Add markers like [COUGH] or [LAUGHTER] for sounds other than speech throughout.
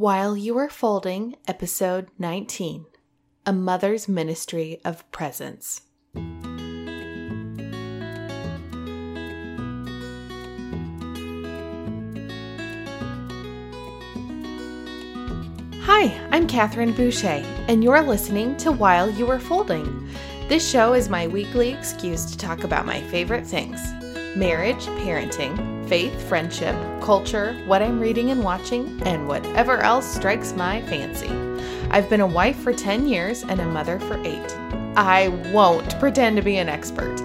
While You Were Folding, Episode 19 A Mother's Ministry of Presence. Hi, I'm Catherine Boucher, and you're listening to While You Were Folding. This show is my weekly excuse to talk about my favorite things marriage, parenting, faith, friendship, culture, what I'm reading and watching, and whatever else strikes my fancy. I've been a wife for 10 years and a mother for 8. I won't pretend to be an expert.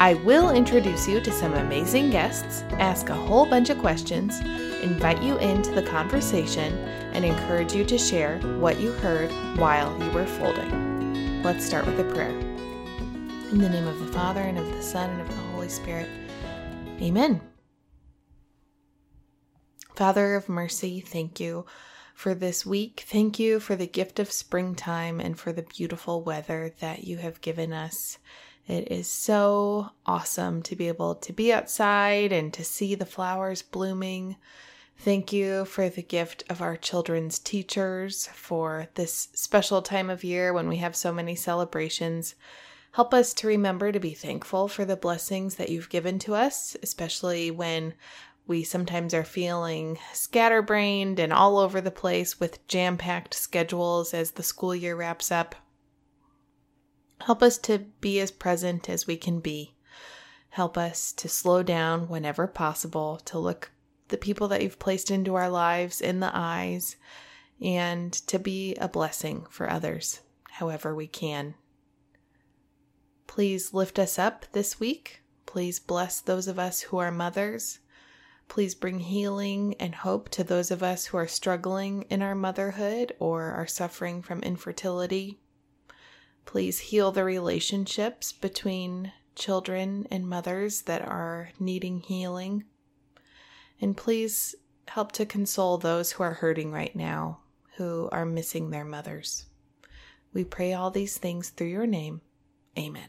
I will introduce you to some amazing guests, ask a whole bunch of questions, invite you into the conversation, and encourage you to share what you heard while you were folding. Let's start with a prayer. In the name of the Father, and of the Son, and of the Holy Spirit. Amen. Father of mercy, thank you for this week. Thank you for the gift of springtime and for the beautiful weather that you have given us. It is so awesome to be able to be outside and to see the flowers blooming. Thank you for the gift of our children's teachers for this special time of year when we have so many celebrations. Help us to remember to be thankful for the blessings that you've given to us, especially when we sometimes are feeling scatterbrained and all over the place with jam packed schedules as the school year wraps up. Help us to be as present as we can be. Help us to slow down whenever possible, to look the people that you've placed into our lives in the eyes, and to be a blessing for others however we can. Please lift us up this week. Please bless those of us who are mothers. Please bring healing and hope to those of us who are struggling in our motherhood or are suffering from infertility. Please heal the relationships between children and mothers that are needing healing. And please help to console those who are hurting right now, who are missing their mothers. We pray all these things through your name. Amen.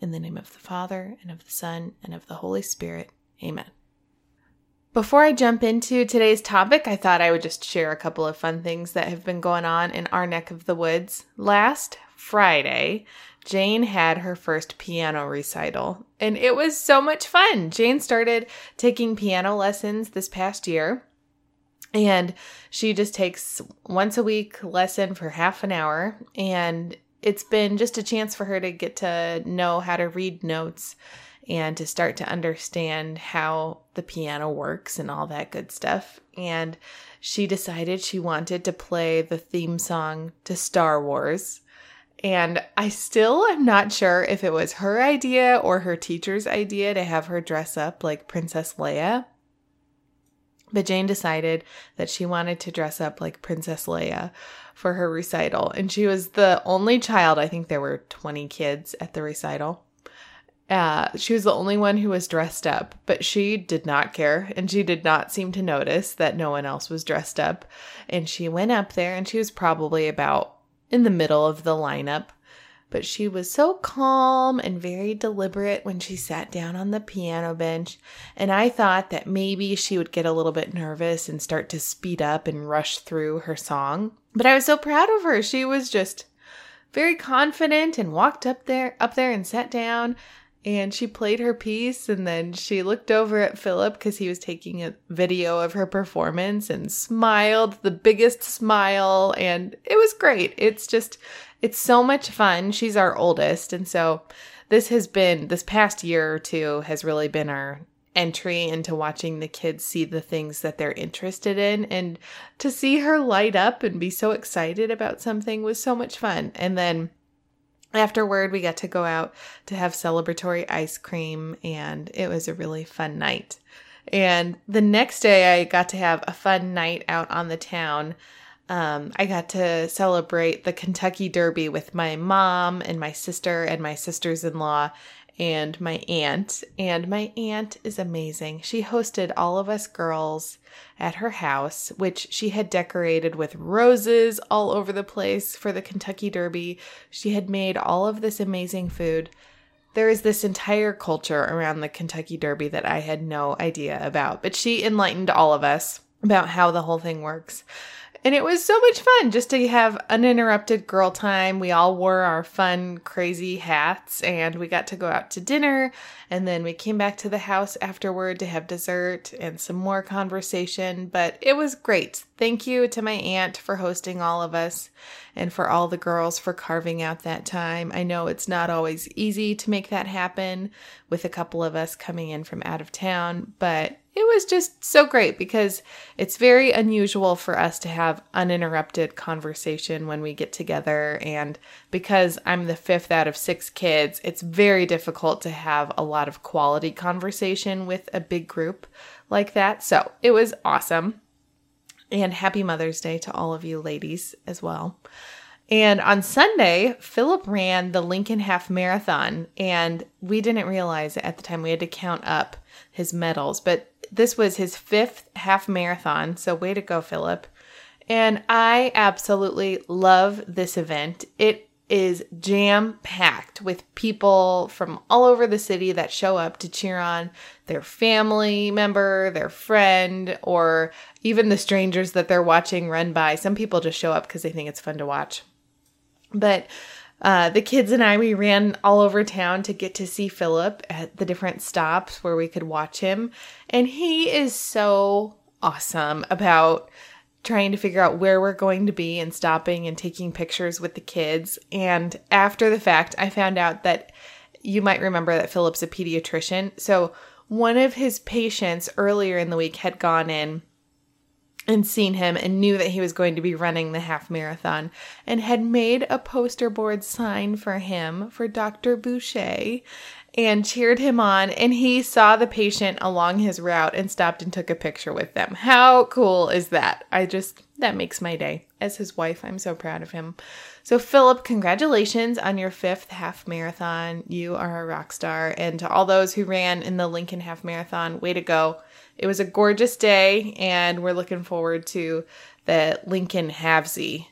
In the name of the Father, and of the Son, and of the Holy Spirit. Amen. Before I jump into today's topic, I thought I would just share a couple of fun things that have been going on in our neck of the woods. Last Friday, Jane had her first piano recital, and it was so much fun. Jane started taking piano lessons this past year, and she just takes once a week lesson for half an hour, and it's been just a chance for her to get to know how to read notes and to start to understand how the piano works and all that good stuff. And she decided she wanted to play the theme song to Star Wars. And I still am not sure if it was her idea or her teacher's idea to have her dress up like Princess Leia. But Jane decided that she wanted to dress up like Princess Leia for her recital. And she was the only child, I think there were 20 kids at the recital. Uh, she was the only one who was dressed up, but she did not care and she did not seem to notice that no one else was dressed up. And she went up there and she was probably about in the middle of the lineup but she was so calm and very deliberate when she sat down on the piano bench. And I thought that maybe she would get a little bit nervous and start to speed up and rush through her song. But I was so proud of her. She was just very confident and walked up there up there and sat down and she played her piece and then she looked over at Philip because he was taking a video of her performance and smiled the biggest smile and it was great. It's just it's so much fun. She's our oldest. And so this has been, this past year or two has really been our entry into watching the kids see the things that they're interested in. And to see her light up and be so excited about something was so much fun. And then afterward, we got to go out to have celebratory ice cream, and it was a really fun night. And the next day, I got to have a fun night out on the town um, I got to celebrate the Kentucky Derby with my mom and my sister and my sisters in law and my aunt. And my aunt is amazing. She hosted all of us girls at her house, which she had decorated with roses all over the place for the Kentucky Derby. She had made all of this amazing food. There is this entire culture around the Kentucky Derby that I had no idea about, but she enlightened all of us about how the whole thing works. And it was so much fun just to have uninterrupted girl time. We all wore our fun, crazy hats and we got to go out to dinner. And then we came back to the house afterward to have dessert and some more conversation. But it was great. Thank you to my aunt for hosting all of us and for all the girls for carving out that time. I know it's not always easy to make that happen with a couple of us coming in from out of town, but it was just so great because it's very unusual for us to have uninterrupted conversation when we get together. And because I'm the fifth out of six kids, it's very difficult to have a lot of quality conversation with a big group like that. So it was awesome. And happy Mother's Day to all of you ladies as well. And on Sunday, Philip ran the Lincoln Half Marathon, and we didn't realize it at the time. We had to count up his medals, but this was his fifth half marathon. So, way to go, Philip. And I absolutely love this event. It is jam packed with people from all over the city that show up to cheer on their family member, their friend, or even the strangers that they're watching run by. Some people just show up because they think it's fun to watch. But uh, the kids and I, we ran all over town to get to see Philip at the different stops where we could watch him. And he is so awesome about trying to figure out where we're going to be and stopping and taking pictures with the kids. And after the fact, I found out that you might remember that Philip's a pediatrician. So one of his patients earlier in the week had gone in and seen him and knew that he was going to be running the half marathon and had made a poster board sign for him for Dr. Boucher and cheered him on and he saw the patient along his route and stopped and took a picture with them. How cool is that? I just that makes my day. As his wife, I'm so proud of him. So Philip, congratulations on your 5th half marathon. You are a rock star and to all those who ran in the Lincoln half marathon, way to go. It was a gorgeous day, and we're looking forward to the Lincoln Halfsy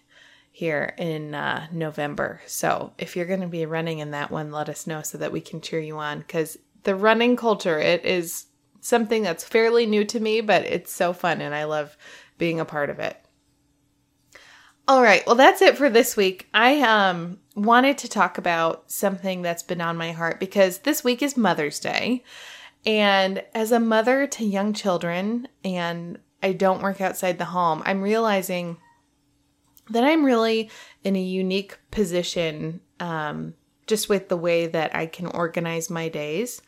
here in uh, November. So if you're going to be running in that one, let us know so that we can cheer you on because the running culture, it is something that's fairly new to me, but it's so fun and I love being a part of it. All right, well that's it for this week. I um wanted to talk about something that's been on my heart because this week is Mother's Day. And as a mother to young children, and I don't work outside the home, I'm realizing that I'm really in a unique position um, just with the way that I can organize my days.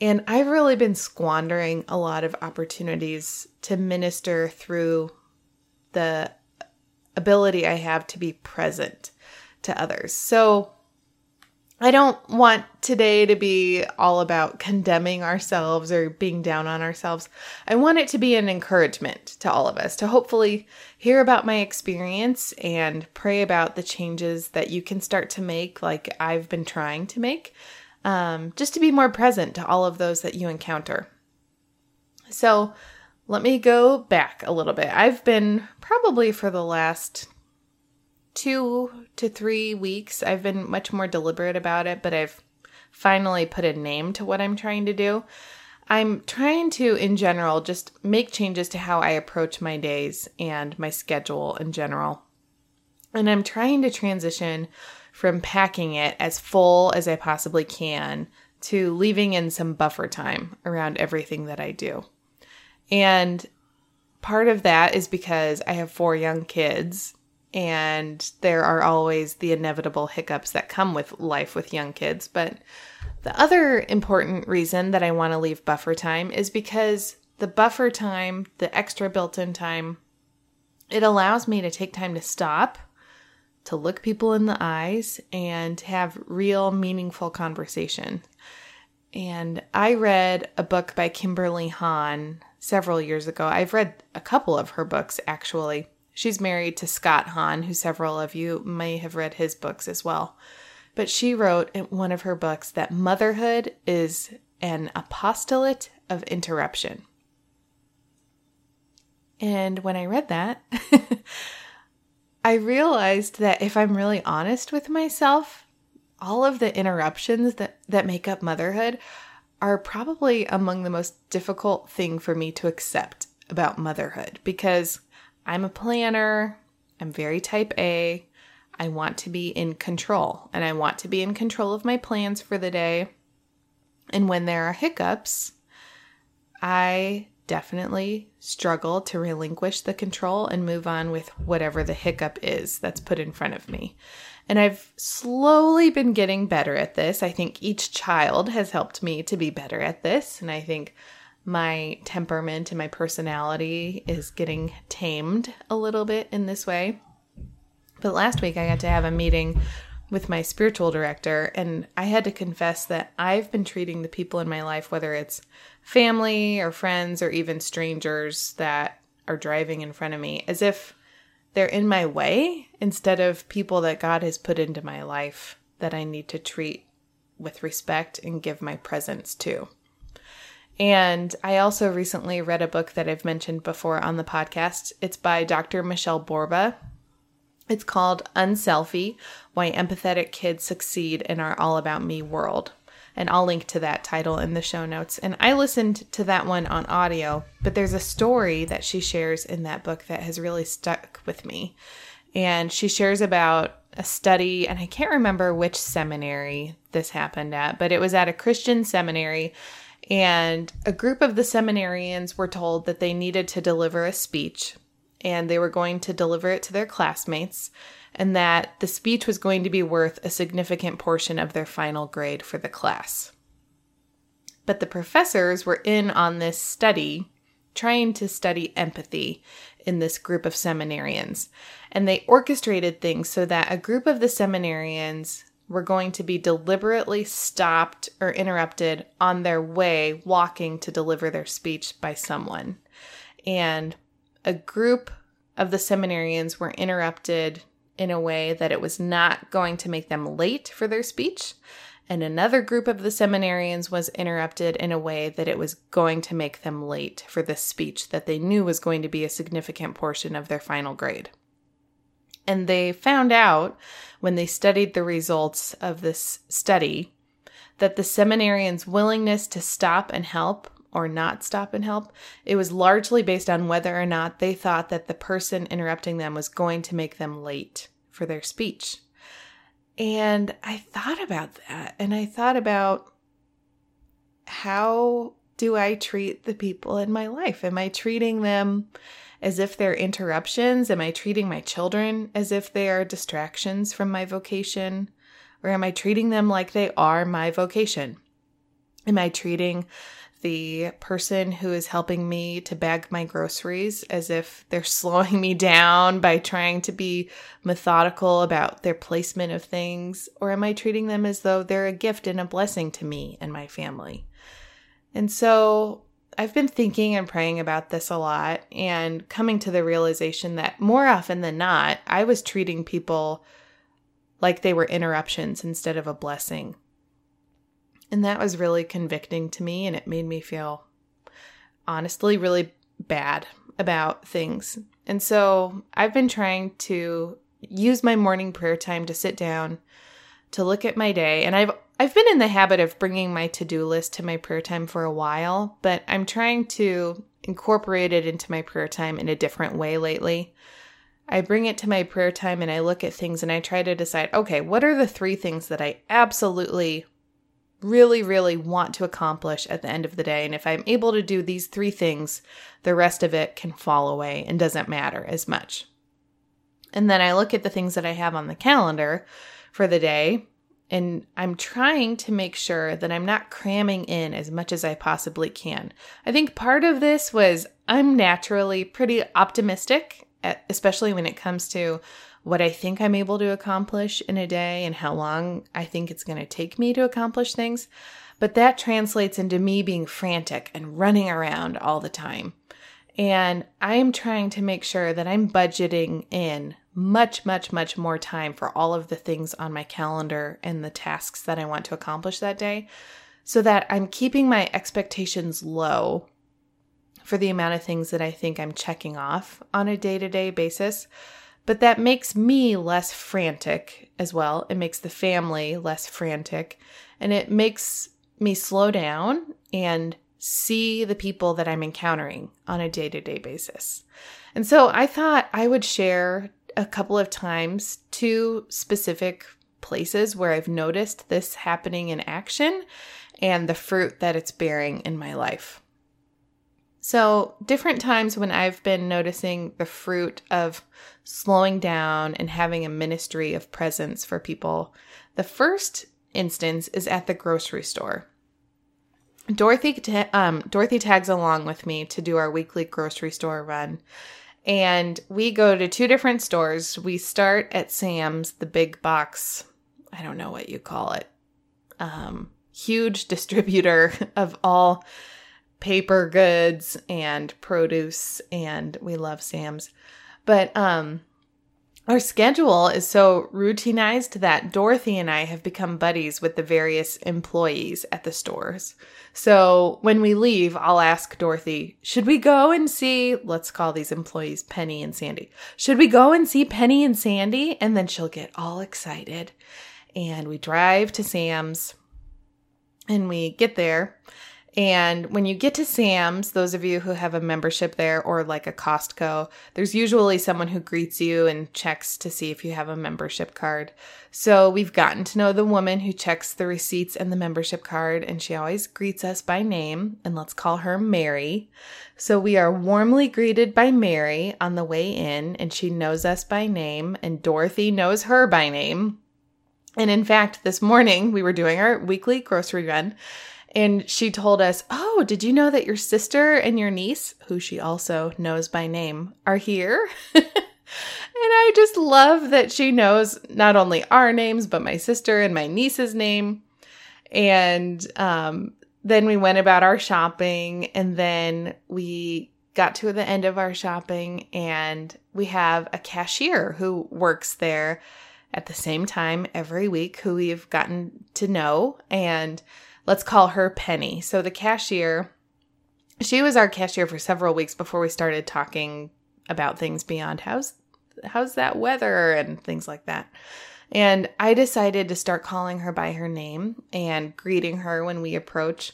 And I've really been squandering a lot of opportunities to minister through the ability I have to be present to others. So I don't want today to be all about condemning ourselves or being down on ourselves. I want it to be an encouragement to all of us to hopefully hear about my experience and pray about the changes that you can start to make, like I've been trying to make, um, just to be more present to all of those that you encounter. So let me go back a little bit. I've been probably for the last two to three weeks, I've been much more deliberate about it, but I've finally put a name to what I'm trying to do. I'm trying to, in general, just make changes to how I approach my days and my schedule in general. And I'm trying to transition from packing it as full as I possibly can to leaving in some buffer time around everything that I do. And part of that is because I have four young kids and there are always the inevitable hiccups that come with life with young kids. But the other important reason that I want to leave buffer time is because the buffer time, the extra built in time, it allows me to take time to stop, to look people in the eyes, and have real meaningful conversation. And I read a book by Kimberly Hahn several years ago. I've read a couple of her books actually. She's married to Scott Hahn, who several of you may have read his books as well. But she wrote in one of her books that motherhood is an apostolate of interruption. And when I read that, [LAUGHS] I realized that if I'm really honest with myself, all of the interruptions that, that make up motherhood are probably among the most difficult thing for me to accept about motherhood because I'm a planner. I'm very type A. I want to be in control and I want to be in control of my plans for the day. And when there are hiccups, I definitely struggle to relinquish the control and move on with whatever the hiccup is that's put in front of me. And I've slowly been getting better at this. I think each child has helped me to be better at this. And I think my temperament and my personality is getting tamed a little bit in this way. But last week I got to have a meeting with my spiritual director, and I had to confess that I've been treating the people in my life, whether it's family or friends or even strangers that are driving in front of me, as if they're in my way instead of people that God has put into my life that I need to treat with respect and give my presence to. And I also recently read a book that I've mentioned before on the podcast. It's by Dr. Michelle Borba. It's called Unselfie Why Empathetic Kids Succeed in Our All About Me World. And I'll link to that title in the show notes. And I listened to that one on audio, but there's a story that she shares in that book that has really stuck with me. And she shares about a study, and I can't remember which seminary this happened at, but it was at a Christian seminary. And a group of the seminarians were told that they needed to deliver a speech and they were going to deliver it to their classmates, and that the speech was going to be worth a significant portion of their final grade for the class. But the professors were in on this study, trying to study empathy in this group of seminarians, and they orchestrated things so that a group of the seminarians were going to be deliberately stopped or interrupted on their way walking to deliver their speech by someone. And a group of the seminarians were interrupted in a way that it was not going to make them late for their speech, and another group of the seminarians was interrupted in a way that it was going to make them late for this speech that they knew was going to be a significant portion of their final grade. And they found out when they studied the results of this study that the seminarians' willingness to stop and help or not stop and help. It was largely based on whether or not they thought that the person interrupting them was going to make them late for their speech. And I thought about that and I thought about how do I treat the people in my life? Am I treating them as if they're interruptions? Am I treating my children as if they are distractions from my vocation? Or am I treating them like they are my vocation? Am I treating the person who is helping me to bag my groceries as if they're [LAUGHS] slowing me down by trying to be methodical about their placement of things? Or am I treating them as though they're a gift and a blessing to me and my family? And so I've been thinking and praying about this a lot and coming to the realization that more often than not, I was treating people like they were interruptions instead of a blessing. And that was really convicting to me, and it made me feel honestly really bad about things. And so I've been trying to use my morning prayer time to sit down, to look at my day, and I've I've been in the habit of bringing my to-do list to my prayer time for a while, but I'm trying to incorporate it into my prayer time in a different way lately. I bring it to my prayer time and I look at things and I try to decide, okay, what are the three things that I absolutely really, really want to accomplish at the end of the day. And if I'm able to do these three things, the rest of it can fall away and doesn't matter as much. And then I look at the things that I have on the calendar for the day, and I'm trying to make sure that I'm not cramming in as much as I possibly can. I think part of this was I'm naturally pretty optimistic, especially when it comes to what I think I'm able to accomplish in a day and how long I think it's going to take me to accomplish things. But that translates into me being frantic and running around all the time. And I'm trying to make sure that I'm budgeting in much, much, much more time for all of the things on my calendar and the tasks that I want to accomplish that day so that I'm keeping my expectations low for the amount of things that I think I'm checking off on a day to day basis but that makes me less frantic as well. It makes the family less frantic and it makes me slow down and see the people that I'm encountering on a day to day basis. And so I thought I would share a couple of times two specific places where I've noticed this happening in action and the fruit that it's bearing in my life. So, different times when I've been noticing the fruit of slowing down and having a ministry of presence for people. The first instance is at the grocery store. Dorothy um, Dorothy tags along with me to do our weekly grocery store run. And we go to two different stores. We start at Sam's, the big box, I don't know what you call it. Um, huge [LAUGHS] distributor of all paper goods and produce and we love Sam's. But um our schedule is so routinized that Dorothy and I have become buddies with the various employees at the stores. So when we leave, I'll ask Dorothy, should we go and see, let's call these employees Penny and Sandy. Should we go and see Penny and Sandy? And then she'll get all excited. And we drive to Sam's and we get there and when you get to Sam's, those of you who have a membership there or like a Costco, there's usually someone who greets you and checks to see if you have a membership card. So we've gotten to know the woman who checks the receipts and the membership card, and she always greets us by name, and let's call her Mary. So we are warmly greeted by Mary on the way in, and she knows us by name, and Dorothy knows her by name. And in fact, this morning we were doing our weekly grocery run and she told us, Oh, did you know that your sister and your niece, who she also knows by name, are here? [LAUGHS] and I just love that she knows not only our names, but my sister and my niece's name. And um, then we went about our shopping, and then we got to the end of our shopping, and we have a cashier who works there at the same time every week who we've gotten to know. And let's call her Penny. So the cashier, she was our cashier for several weeks before we started talking about things beyond how's how's that weather and things like that. And I decided to start calling her by her name and greeting her when we approach.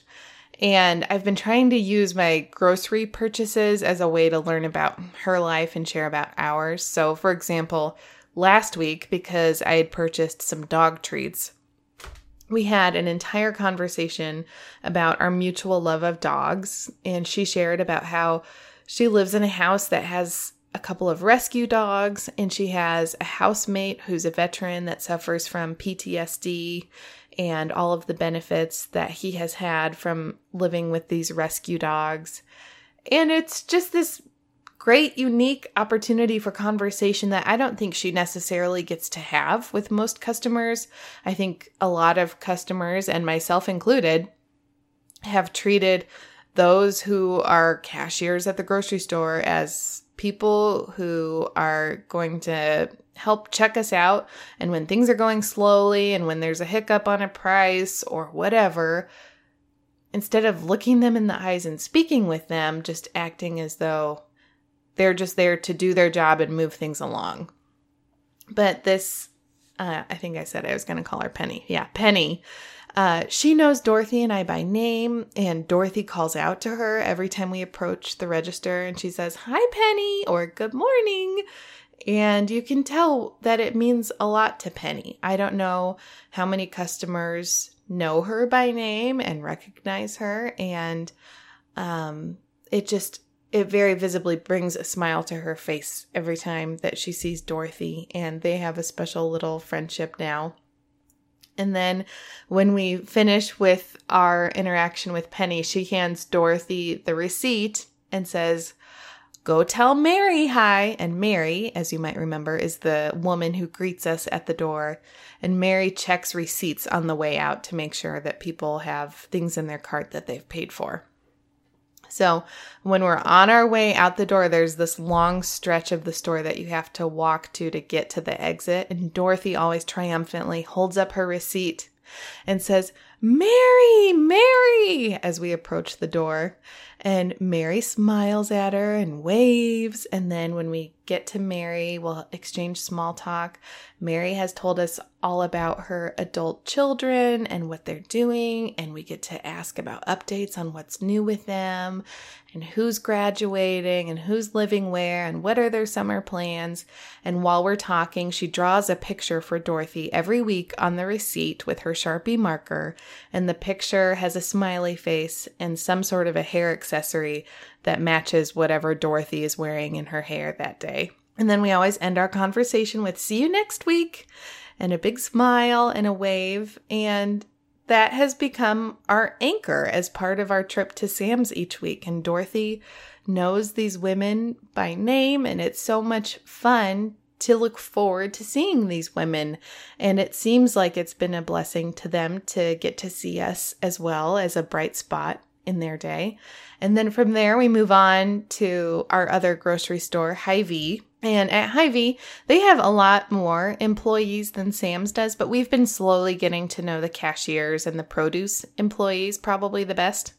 And I've been trying to use my grocery purchases as a way to learn about her life and share about ours. So, for example, last week, because I had purchased some dog treats we had an entire conversation about our mutual love of dogs. And she shared about how she lives in a house that has a couple of rescue dogs, and she has a housemate who's a veteran that suffers from PTSD and all of the benefits that he has had from living with these rescue dogs. And it's just this great, unique opportunity for conversation that I don't think she necessarily gets to have with most customers. I think a lot of customers, and myself included, have treated those who are cashiers at the grocery store as people who are going to help check us out. And when things are going slowly and when there's a hiccup on a price or whatever, instead of looking them in the eyes and speaking with them, just acting as though they're just there to do their job and move things along. But this, uh, I think I said I was going to call her Penny. Yeah, Penny. Uh, she knows Dorothy and I by name, and Dorothy calls out to her every time we approach the register, and she says, Hi, Penny, or Good morning. And you can tell that it means a lot to Penny. I don't know how many customers know her by name and recognize her, and um, it just it very visibly brings a smile to her face every time that she sees Dorothy, and they have a special little friendship now. And then when we finish with our interaction with Penny, she hands Dorothy the receipt and says, Go tell Mary hi. And Mary, as you might remember, is the woman who greets us at the door. And Mary checks receipts on the way out to make sure that people have things in their cart that they've paid for. So, when we're on our way out the door, there's this long stretch of the store that you have to walk to to get to the exit. And Dorothy always triumphantly holds up her receipt and says, Mary, Mary, as we approach the door. And Mary smiles at her and waves. And then when we get to Mary, we'll exchange small talk. Mary has told us all about her adult children and what they're doing. And we get to ask about updates on what's new with them and who's graduating and who's living where and what are their summer plans. And while we're talking, she draws a picture for Dorothy every week on the receipt with her Sharpie marker. And the picture has a smiley face and some sort of a hair accessory that matches whatever Dorothy is wearing in her hair that day. And then we always end our conversation with see you next week and a big smile and a wave. And that has become our anchor as part of our trip to Sam's each week. And Dorothy knows these women by name, and it's so much fun to look forward to seeing these women. And it seems like it's been a blessing to them to get to see us as well as a bright spot in their day. And then from there, we move on to our other grocery store, Hy-Vee. And at Hy-Vee, they have a lot more employees than Sam's does, but we've been slowly getting to know the cashiers and the produce employees probably the best.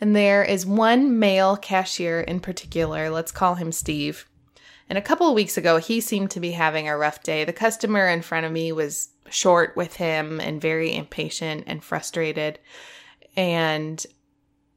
And there is one male cashier in particular, let's call him Steve. And a couple of weeks ago, he seemed to be having a rough day. The customer in front of me was short with him and very impatient and frustrated. And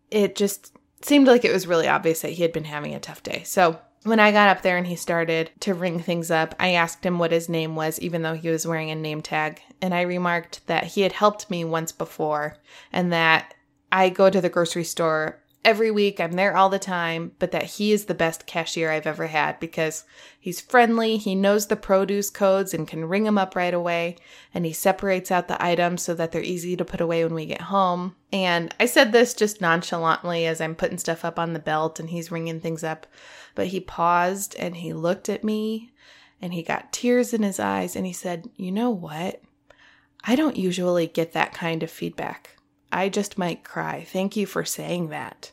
it just seemed like it was really obvious that he had been having a tough day. So when I got up there and he started to ring things up, I asked him what his name was, even though he was wearing a name tag. And I remarked that he had helped me once before and that I go to the grocery store every week. I'm there all the time, but that he is the best cashier I've ever had because he's friendly, he knows the produce codes and can ring them up right away, and he separates out the items so that they're easy to put away when we get home. And I said this just nonchalantly as I'm putting stuff up on the belt and he's ringing things up, but he paused and he looked at me and he got tears in his eyes and he said, You know what? I don't usually get that kind of feedback. I just might cry. Thank you for saying that.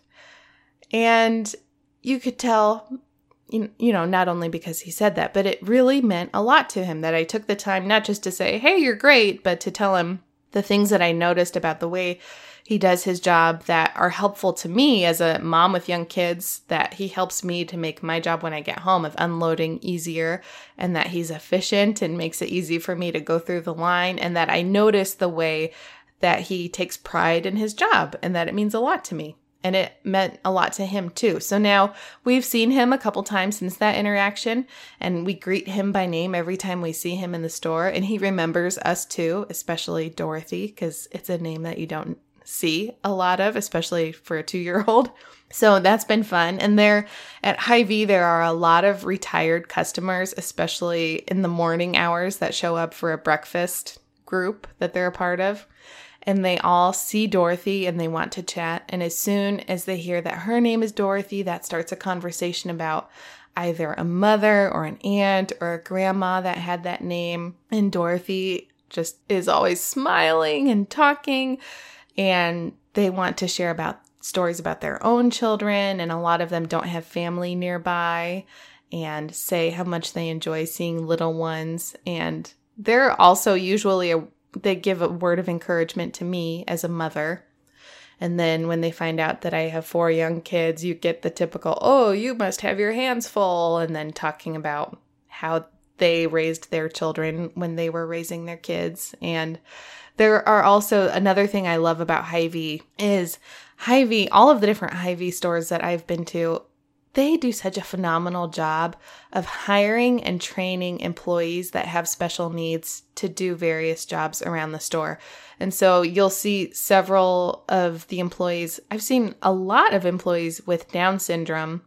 And you could tell, you know, not only because he said that, but it really meant a lot to him that I took the time not just to say, hey, you're great, but to tell him the things that I noticed about the way he does his job that are helpful to me as a mom with young kids, that he helps me to make my job when I get home of unloading easier, and that he's efficient and makes it easy for me to go through the line, and that I notice the way that he takes pride in his job and that it means a lot to me and it meant a lot to him too. So now we've seen him a couple times since that interaction, and we greet him by name every time we see him in the store, and he remembers us too, especially Dorothy, because it's a name that you don't see a lot of, especially for a two year old. [LAUGHS] So that's been fun. And there at Hy-Vee, there are a lot of retired customers, especially in the morning hours, that show up for a breakfast group that they're a part of and they all see Dorothy and they want to chat. And as soon as they hear that her name is Dorothy, that starts a conversation about either a mother or an aunt or a grandma that had that name. And Dorothy just is always smiling and talking, and they want to share about stories about their own children, and a lot of them don't have family nearby and say how much they enjoy seeing little ones. And they're also usually a they give a word of encouragement to me as a mother. And then when they find out that I have four young kids, you get the typical, oh, you must have your hands full. And then talking about how they raised their children when they were raising their kids. And there are also another thing I love about Hy-Vee is Hy-Vee, all of the different Hy-Vee stores that I've been to, they do such a phenomenal job of hiring and training employees that have special needs to do various jobs around the store. And so you'll see several of the employees. I've seen a lot of employees with Down syndrome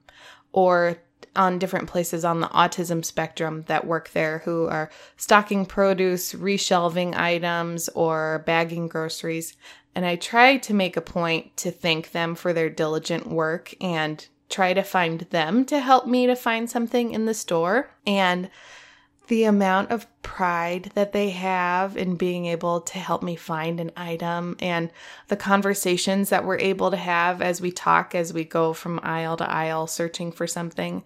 or on different places on the autism spectrum that work there who are stocking produce, reshelving items, or bagging groceries. And I try to make a point to thank them for their diligent work and try to find them to help me to find something in the store. And the amount of pride that they have in being able to help me find an item and the conversations that we're able to have as we talk as we go from aisle to aisle searching for something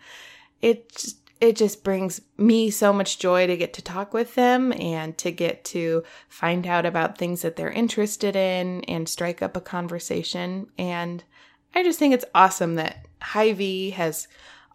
it it just brings me so much joy to get to talk with them and to get to find out about things that they're interested in and strike up a conversation. And I just think it's awesome that Hy-Vee has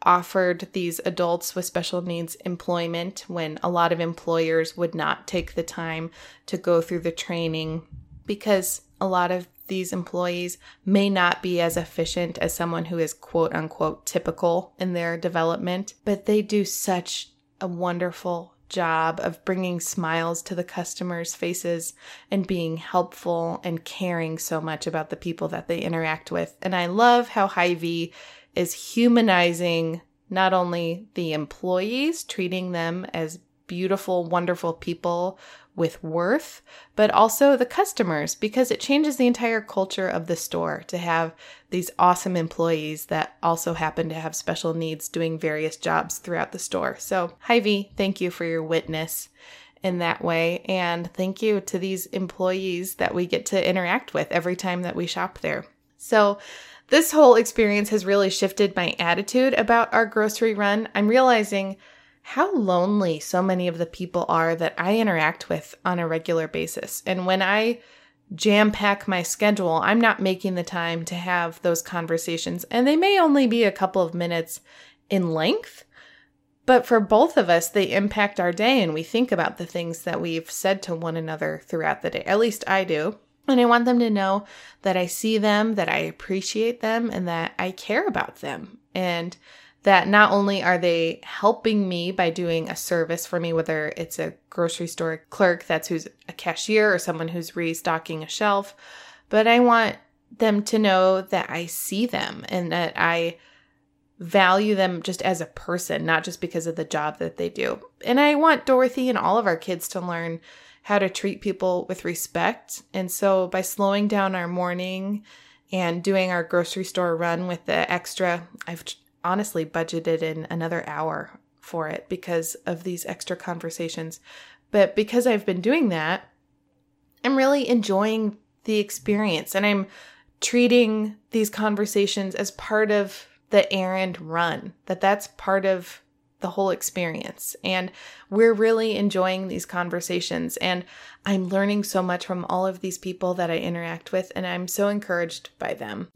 offered these adults with special needs employment when a lot of employers would not take the time to go through the training because a lot of these employees may not be as efficient as someone who is quote unquote typical in their development, but they do such a wonderful job of bringing smiles to the customers' faces and being helpful and caring so much about the people that they interact with. And I love how Hy-Vee is humanizing not only the employees, treating them as beautiful, wonderful people with worth, but also the customers because it changes the entire culture of the store to have these awesome employees that also happen to have special needs doing various jobs throughout the store. So, Hy-Vee, thank you for your witness in that way. And thank you to these employees that we get to interact with every time that we shop there. So, this whole experience has really shifted my attitude about our grocery run. I'm realizing how lonely so many of the people are that I interact with on a regular basis. And when I jam pack my schedule, I'm not making the time to have those conversations. And they may only be a couple of minutes in length, but for both of us, they impact our day and we think about the things that we've said to one another throughout the day. At least I do. And I want them to know that I see them, that I appreciate them, and that I care about them. And that not only are they helping me by doing a service for me, whether it's a grocery store clerk that's who's a cashier or someone who's restocking a shelf, but I want them to know that I see them and that I value them just as a person, not just because of the job that they do. And I want Dorothy and all of our kids to learn how to treat people with respect. And so by slowing down our morning and doing our grocery store run with the extra, I've honestly budgeted in another hour for it because of these extra conversations. But because I've been doing that, I'm really enjoying the experience and I'm treating these conversations as part of the errand run, that that's part of the whole experience. And we're really enjoying these conversations. And I'm learning so much from all of these people that I interact with, and I'm so encouraged by them.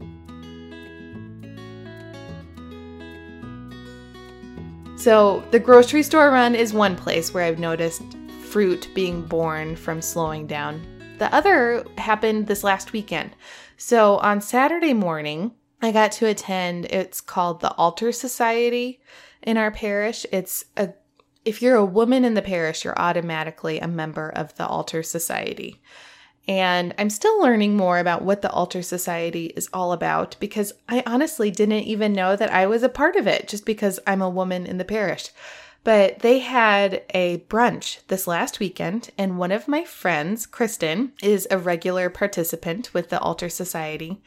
So, the grocery store run is one place where I've noticed fruit being borne from slowing down. The other happened this last weekend. So, on Saturday morning, I got to attend, it's called the Altar Society in our parish. It's a if you're a woman in the parish, you're automatically a member of the Altar Society. And I'm still learning more about what the Altar Society is all about because I honestly didn't even know that I was a part of it just because I'm a woman in the parish. But they had a brunch this last weekend, and one of my friends, Kristen, is a regular participant with the Altar Society.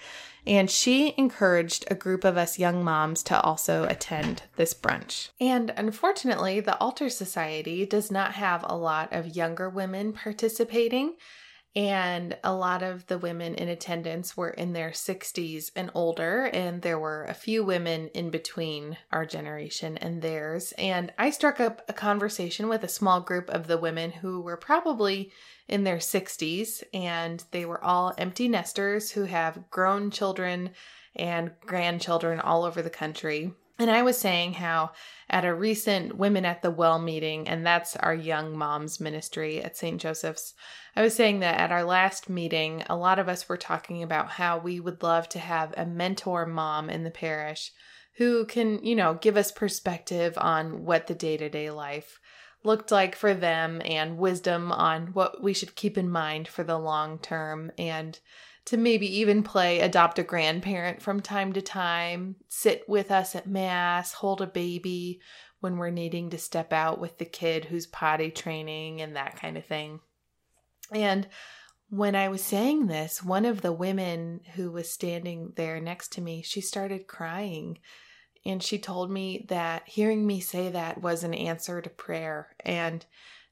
And she encouraged a group of us young moms to also attend this brunch. And unfortunately, the Altar Society does not have a lot of younger women participating. And a lot of the women in attendance were in their 60s and older, and there were a few women in between our generation and theirs. And I struck up a conversation with a small group of the women who were probably in their 60s, and they were all empty nesters who have grown children and grandchildren all over the country. And I was saying how at a recent Women at the Well meeting, and that's our young moms ministry at St. Joseph's, I was saying that at our last meeting, a lot of us were talking about how we would love to have a mentor mom in the parish who can, you know, give us perspective on what the day to day life looked like for them and wisdom on what we should keep in mind for the long term and to maybe even play adopt a grandparent from time to time, sit with us at Mass, hold a baby when we're needing to step out with the kid who's potty training and that kind of thing. And when I was saying this, one of the women who was standing there next to me, she started crying. And she told me that hearing me say that was an answer to prayer. And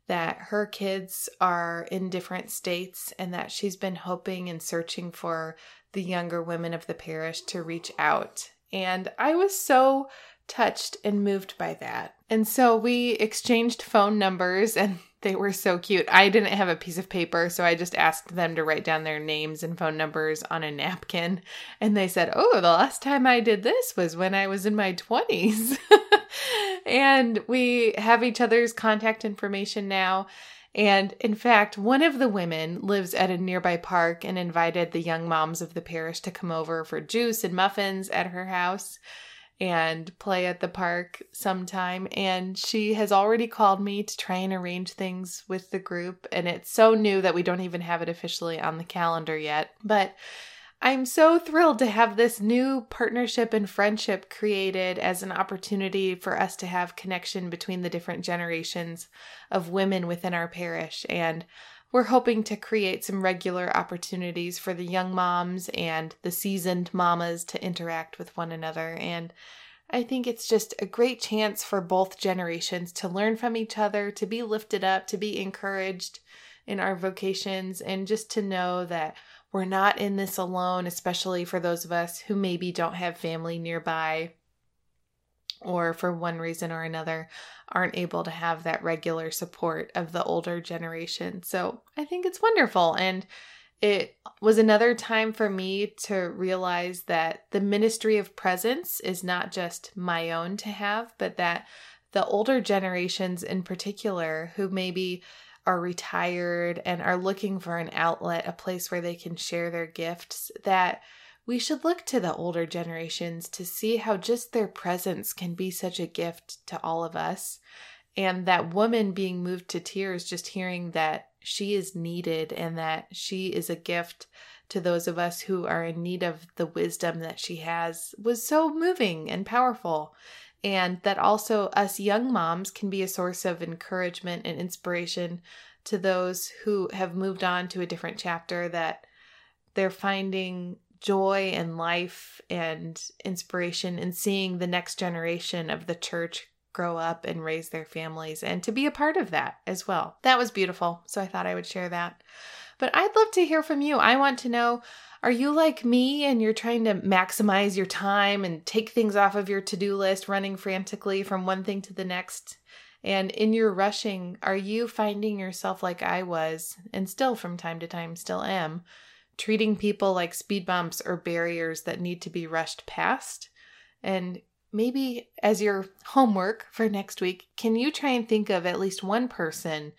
that her kids are in different states and that she's been hoping and searching for the younger women of the parish to reach out. And I was so touched and moved by that. And so we exchanged phone numbers and [LAUGHS] they were so cute. I didn't have a piece of paper, so I just asked them to write down their names and phone numbers on a napkin. And they said, Oh, the last time I did this was when I was in my 20s. [LAUGHS] and we have each other's contact information now. And in fact, one of the women lives at a nearby park and invited the young moms of the parish to come over for juice and muffins at her house and play at the park sometime. And she has already called me to try and arrange things with the group. And it's so new that we don't even have it officially on the calendar yet. But I'm so thrilled to have this new partnership and friendship created as an opportunity for us to have connection between the different generations of women within our parish. And we're hoping to create some regular opportunities for the young moms and the seasoned mamas to interact with one another. And I think it's just a great chance for both generations to learn from each other, to be lifted up, to be encouraged in our vocations, and just to know that we're not in this alone, especially for those of us who maybe don't have family nearby or for one reason or another aren't able to have that regular support of the older generation. So I think it's wonderful. And it was another time for me to realize that the ministry of presence is not just my own to have, but that the older generations in particular who maybe are retired and are looking for an outlet, a place where they can share their gifts, that we should look to the older generations to see how just their presence can be such a gift to all of us. And that woman being moved to tears just hearing that she is needed and that she is a gift to those of us who are in need of the wisdom that she has was so moving and powerful and that also us young moms can be a source of encouragement and inspiration to those who have moved on to a different chapter that they're finding joy and life and inspiration in seeing the next generation of the church grow up and raise their families and to be a part of that as well. That was beautiful. So I thought I would share that. But I'd love to hear from you. I want to know are you like me and you're trying to maximize your time and take things off of your to do list, running frantically from one thing to the next? And in your rushing, are you finding yourself like I was, and still from time to time still am, treating people like speed bumps or barriers that need to be rushed past? And maybe as your homework for next week, can you try and think of at least one person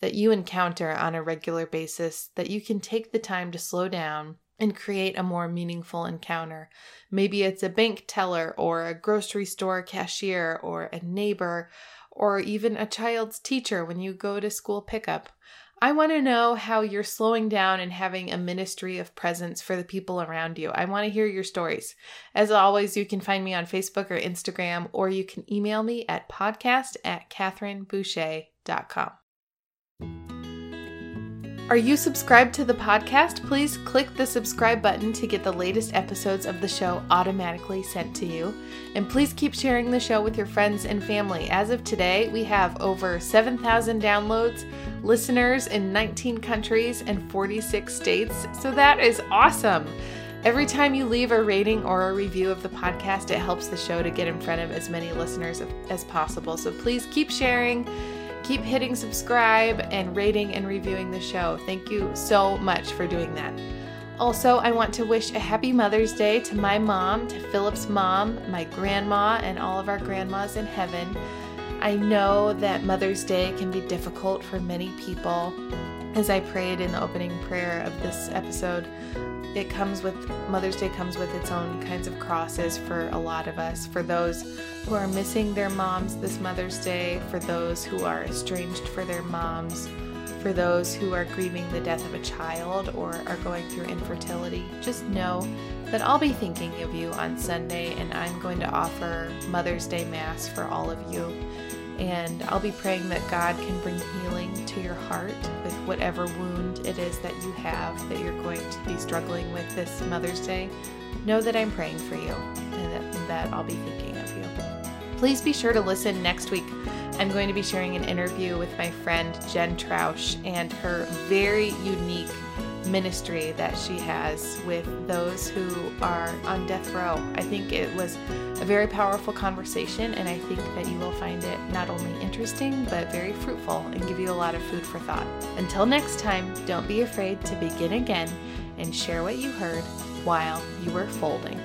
that you encounter on a regular basis that you can take the time to slow down and create a more meaningful encounter. Maybe it's a bank teller or a grocery store cashier or a neighbor or even a child's teacher when you go to school pickup. I want to know how you're slowing down and having a ministry of presence for the people around you. I want to hear your stories. As always, you can find me on Facebook or Instagram, or you can email me at podcast at catherineboucher.com. Are you subscribed to the podcast? Please click the subscribe button to get the latest episodes of the show automatically sent to you. And please keep sharing the show with your friends and family. As of today, we have over 7,000 downloads, listeners in 19 countries and 46 states. So that is awesome. Every time you leave a rating or a review of the podcast, it helps the show to get in front of as many listeners as possible. So please keep sharing Keep hitting subscribe and rating and reviewing the show. Thank you so much for doing that. Also, I want to wish a happy Mother's Day to my mom, to Philip's mom, my grandma, and all of our grandmas in heaven. I know that Mother's Day can be difficult for many people. As I prayed in the opening prayer of this episode, it comes with Mother's Day comes with its own kinds of crosses for a lot of us. For those who are missing their moms this Mother's Day, for those who are estranged for their moms, for those who are grieving the death of a child or are going through infertility, just know that I'll be thinking of you on Sunday and I'm going to offer Mother's Day Mass for all of you. And I'll be praying that God can bring healing to your heart with whatever wound it is that you have that you're going to be struggling with this Mother's Day. Know that I'm praying for you and that, that I'll be thinking of you. Please be sure to listen next week. I'm going to be sharing an interview with my friend Jen Trausch and her very unique ministry that she has with those who are on death row. I think it was a very powerful conversation, and I think that you will find it not only interesting but very fruitful and give you a lot of food for thought. Until next time, don't be afraid to begin again and share what you heard while you were folding.